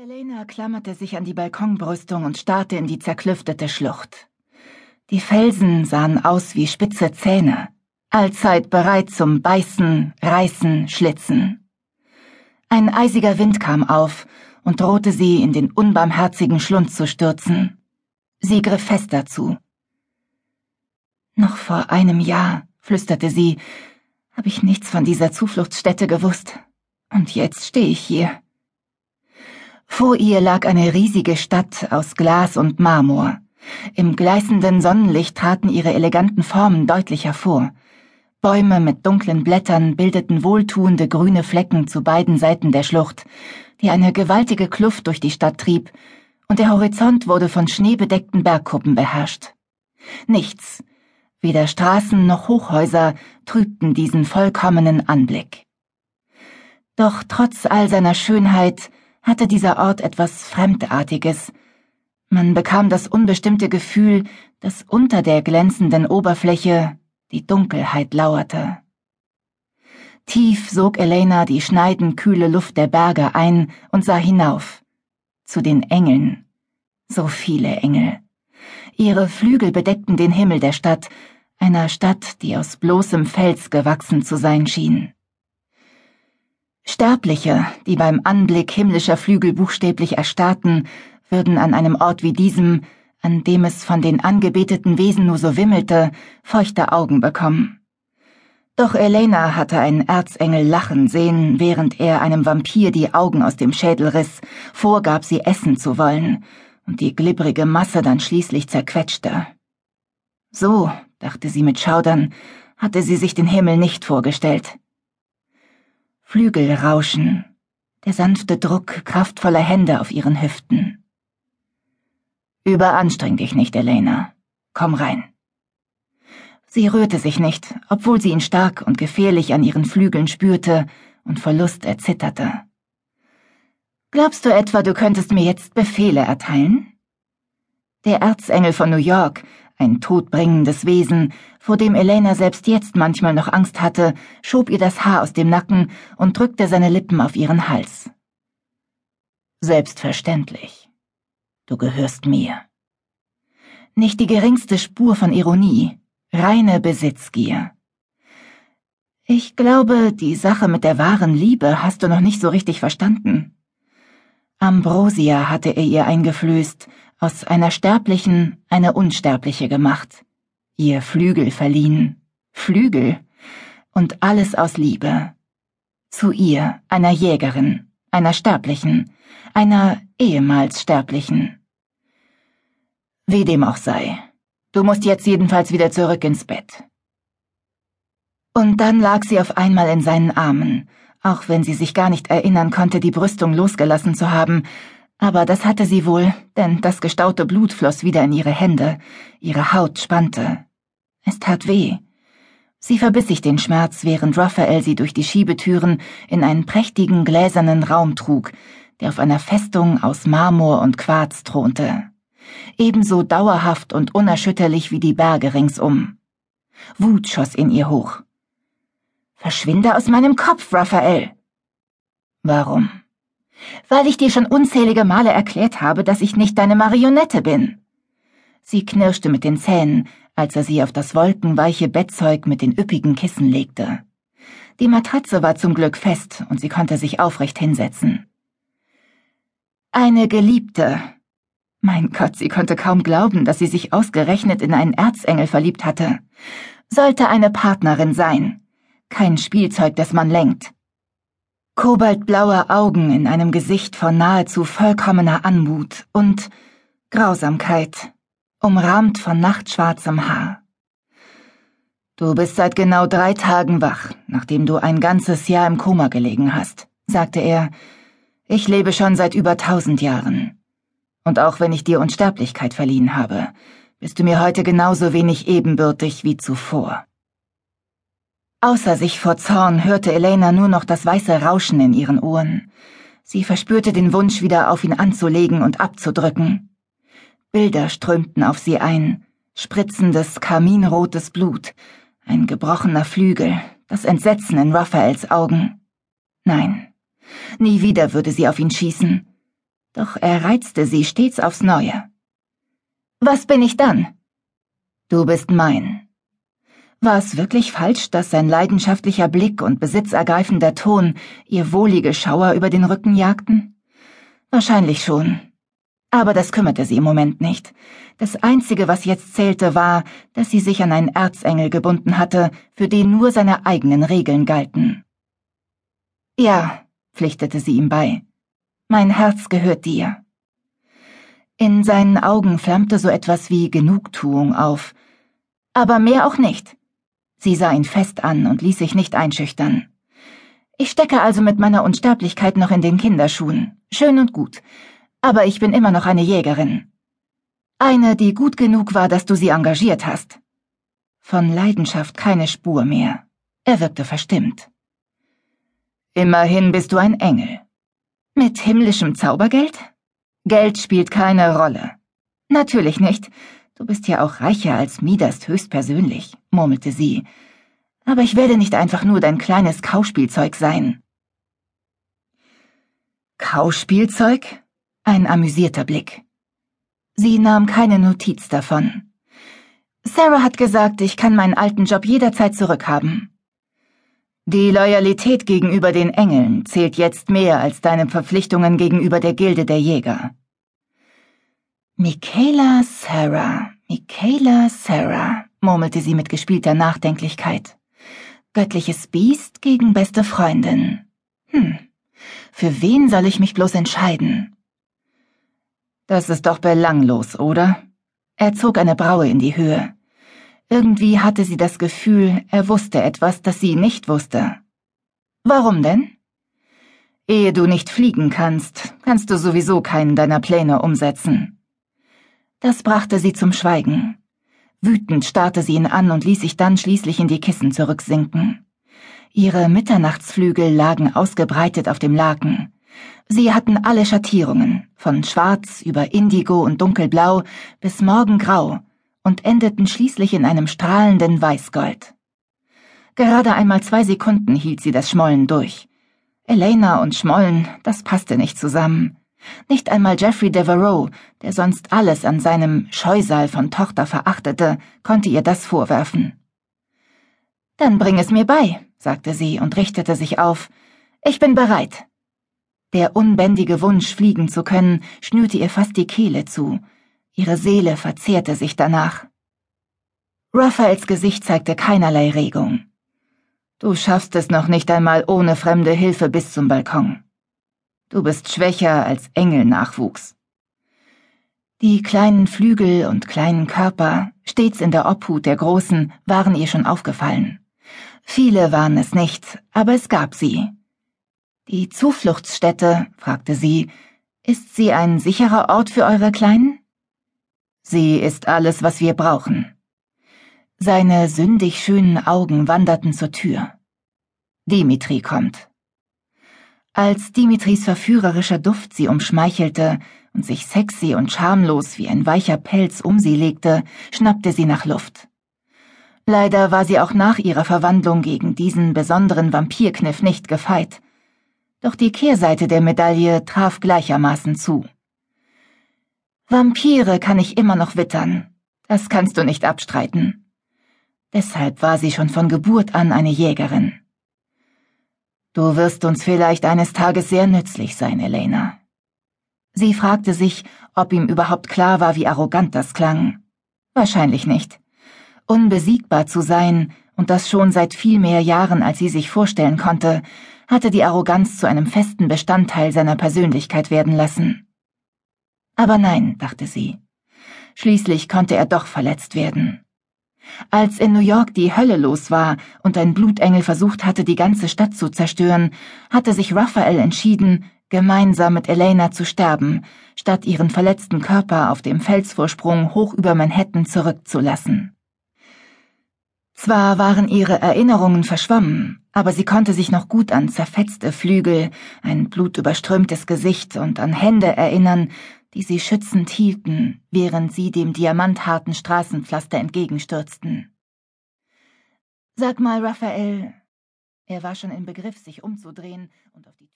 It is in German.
Elena klammerte sich an die Balkonbrüstung und starrte in die zerklüftete Schlucht. Die Felsen sahen aus wie spitze Zähne, allzeit bereit zum Beißen, Reißen, Schlitzen. Ein eisiger Wind kam auf und drohte sie in den unbarmherzigen Schlund zu stürzen. Sie griff fest dazu. Noch vor einem Jahr, flüsterte sie, habe ich nichts von dieser Zufluchtsstätte gewusst. Und jetzt stehe ich hier. Vor ihr lag eine riesige Stadt aus Glas und Marmor. Im gleißenden Sonnenlicht traten ihre eleganten Formen deutlich hervor. Bäume mit dunklen Blättern bildeten wohltuende grüne Flecken zu beiden Seiten der Schlucht, die eine gewaltige Kluft durch die Stadt trieb, und der Horizont wurde von schneebedeckten Bergkuppen beherrscht. Nichts, weder Straßen noch Hochhäuser, trübten diesen vollkommenen Anblick. Doch trotz all seiner Schönheit hatte dieser Ort etwas Fremdartiges. Man bekam das unbestimmte Gefühl, dass unter der glänzenden Oberfläche die Dunkelheit lauerte. Tief sog Elena die schneidend kühle Luft der Berge ein und sah hinauf. Zu den Engeln. So viele Engel. Ihre Flügel bedeckten den Himmel der Stadt, einer Stadt, die aus bloßem Fels gewachsen zu sein schien. Sterbliche, die beim Anblick himmlischer Flügel buchstäblich erstarrten, würden an einem Ort wie diesem, an dem es von den angebeteten Wesen nur so wimmelte, feuchte Augen bekommen. Doch Elena hatte einen Erzengel lachen sehen, während er einem Vampir die Augen aus dem Schädel riss, vorgab, sie essen zu wollen, und die glibbrige Masse dann schließlich zerquetschte. So, dachte sie mit Schaudern, hatte sie sich den Himmel nicht vorgestellt. Flügelrauschen, der sanfte Druck kraftvoller Hände auf ihren Hüften. Überanstreng dich nicht, Elena. Komm rein. Sie rührte sich nicht, obwohl sie ihn stark und gefährlich an ihren Flügeln spürte und vor Lust erzitterte. Glaubst du etwa, du könntest mir jetzt Befehle erteilen? Der Erzengel von New York ein todbringendes Wesen, vor dem Elena selbst jetzt manchmal noch Angst hatte, schob ihr das Haar aus dem Nacken und drückte seine Lippen auf ihren Hals. Selbstverständlich. Du gehörst mir. Nicht die geringste Spur von Ironie, reine Besitzgier. Ich glaube, die Sache mit der wahren Liebe hast du noch nicht so richtig verstanden. Ambrosia hatte er ihr eingeflößt, aus einer Sterblichen eine Unsterbliche gemacht, ihr Flügel verliehen, Flügel, und alles aus Liebe. Zu ihr, einer Jägerin, einer Sterblichen, einer ehemals Sterblichen. Wie dem auch sei, du musst jetzt jedenfalls wieder zurück ins Bett. Und dann lag sie auf einmal in seinen Armen, auch wenn sie sich gar nicht erinnern konnte, die Brüstung losgelassen zu haben, aber das hatte sie wohl, denn das gestaute Blut floss wieder in ihre Hände, ihre Haut spannte. Es tat weh. Sie verbiss sich den Schmerz, während Raphael sie durch die Schiebetüren in einen prächtigen gläsernen Raum trug, der auf einer Festung aus Marmor und Quarz thronte. Ebenso dauerhaft und unerschütterlich wie die Berge ringsum. Wut schoss in ihr hoch. Verschwinde aus meinem Kopf, Raphael! Warum? Weil ich dir schon unzählige Male erklärt habe, dass ich nicht deine Marionette bin. Sie knirschte mit den Zähnen, als er sie auf das wolkenweiche Bettzeug mit den üppigen Kissen legte. Die Matratze war zum Glück fest und sie konnte sich aufrecht hinsetzen. Eine Geliebte. Mein Gott, sie konnte kaum glauben, dass sie sich ausgerechnet in einen Erzengel verliebt hatte. Sollte eine Partnerin sein. Kein Spielzeug, das man lenkt. Kobaltblaue Augen in einem Gesicht von nahezu vollkommener Anmut und Grausamkeit, umrahmt von nachtschwarzem Haar. Du bist seit genau drei Tagen wach, nachdem du ein ganzes Jahr im Koma gelegen hast, sagte er. Ich lebe schon seit über tausend Jahren. Und auch wenn ich dir Unsterblichkeit verliehen habe, bist du mir heute genauso wenig ebenbürtig wie zuvor. Außer sich vor Zorn hörte Elena nur noch das weiße Rauschen in ihren Ohren. Sie verspürte den Wunsch, wieder auf ihn anzulegen und abzudrücken. Bilder strömten auf sie ein, spritzendes, karminrotes Blut, ein gebrochener Flügel, das Entsetzen in Raphaels Augen. Nein, nie wieder würde sie auf ihn schießen. doch er reizte sie stets aufs Neue. Was bin ich dann? Du bist mein. War es wirklich falsch, dass sein leidenschaftlicher Blick und besitzergreifender Ton ihr wohlige Schauer über den Rücken jagten? Wahrscheinlich schon. Aber das kümmerte sie im Moment nicht. Das Einzige, was jetzt zählte, war, dass sie sich an einen Erzengel gebunden hatte, für den nur seine eigenen Regeln galten. Ja, pflichtete sie ihm bei. Mein Herz gehört dir. In seinen Augen flammte so etwas wie Genugtuung auf. Aber mehr auch nicht. Sie sah ihn fest an und ließ sich nicht einschüchtern. Ich stecke also mit meiner Unsterblichkeit noch in den Kinderschuhen. Schön und gut. Aber ich bin immer noch eine Jägerin. Eine, die gut genug war, dass du sie engagiert hast. Von Leidenschaft keine Spur mehr. Er wirkte verstimmt. Immerhin bist du ein Engel. Mit himmlischem Zaubergeld? Geld spielt keine Rolle. Natürlich nicht. Du bist ja auch reicher als Midas höchstpersönlich, murmelte sie. Aber ich werde nicht einfach nur dein kleines Kauspielzeug sein. Kauspielzeug? Ein amüsierter Blick. Sie nahm keine Notiz davon. Sarah hat gesagt, ich kann meinen alten Job jederzeit zurückhaben. Die Loyalität gegenüber den Engeln zählt jetzt mehr als deine Verpflichtungen gegenüber der Gilde der Jäger. Michaela Sarah, Michaela Sarah, murmelte sie mit gespielter Nachdenklichkeit. Göttliches Biest gegen beste Freundin. Hm, für wen soll ich mich bloß entscheiden? Das ist doch belanglos, oder? Er zog eine Braue in die Höhe. Irgendwie hatte sie das Gefühl, er wusste etwas, das sie nicht wusste. Warum denn? Ehe du nicht fliegen kannst, kannst du sowieso keinen deiner Pläne umsetzen. Das brachte sie zum Schweigen. Wütend starrte sie ihn an und ließ sich dann schließlich in die Kissen zurücksinken. Ihre Mitternachtsflügel lagen ausgebreitet auf dem Laken. Sie hatten alle Schattierungen, von schwarz über indigo und dunkelblau bis morgengrau, und endeten schließlich in einem strahlenden Weißgold. Gerade einmal zwei Sekunden hielt sie das Schmollen durch. Elena und Schmollen, das passte nicht zusammen. Nicht einmal Geoffrey Devereaux, der sonst alles an seinem Scheusal von Tochter verachtete, konnte ihr das vorwerfen. Dann bring es mir bei, sagte sie und richtete sich auf. Ich bin bereit. Der unbändige Wunsch, fliegen zu können, schnürte ihr fast die Kehle zu. Ihre Seele verzehrte sich danach. Raphaels Gesicht zeigte keinerlei Regung. Du schaffst es noch nicht einmal ohne fremde Hilfe bis zum Balkon. Du bist schwächer als Engelnachwuchs. Die kleinen Flügel und kleinen Körper, stets in der Obhut der Großen, waren ihr schon aufgefallen. Viele waren es nicht, aber es gab sie. Die Zufluchtsstätte, fragte sie, ist sie ein sicherer Ort für eure Kleinen? Sie ist alles, was wir brauchen. Seine sündig schönen Augen wanderten zur Tür. Dimitri kommt. Als Dimitris verführerischer Duft sie umschmeichelte und sich sexy und schamlos wie ein weicher Pelz um sie legte, schnappte sie nach Luft. Leider war sie auch nach ihrer Verwandlung gegen diesen besonderen Vampirkniff nicht gefeit. Doch die Kehrseite der Medaille traf gleichermaßen zu. Vampire kann ich immer noch wittern. Das kannst du nicht abstreiten. Deshalb war sie schon von Geburt an eine Jägerin. Du wirst uns vielleicht eines Tages sehr nützlich sein, Elena. Sie fragte sich, ob ihm überhaupt klar war, wie arrogant das klang. Wahrscheinlich nicht. Unbesiegbar zu sein, und das schon seit viel mehr Jahren, als sie sich vorstellen konnte, hatte die Arroganz zu einem festen Bestandteil seiner Persönlichkeit werden lassen. Aber nein, dachte sie. Schließlich konnte er doch verletzt werden. Als in New York die Hölle los war und ein Blutengel versucht hatte, die ganze Stadt zu zerstören, hatte sich Raphael entschieden, gemeinsam mit Elena zu sterben, statt ihren verletzten Körper auf dem Felsvorsprung hoch über Manhattan zurückzulassen. Zwar waren ihre Erinnerungen verschwommen, aber sie konnte sich noch gut an zerfetzte Flügel, ein blutüberströmtes Gesicht und an Hände erinnern, die sie schützend hielten, während sie dem diamantharten Straßenpflaster entgegenstürzten. Sag mal, Raphael. Er war schon im Begriff, sich umzudrehen und auf die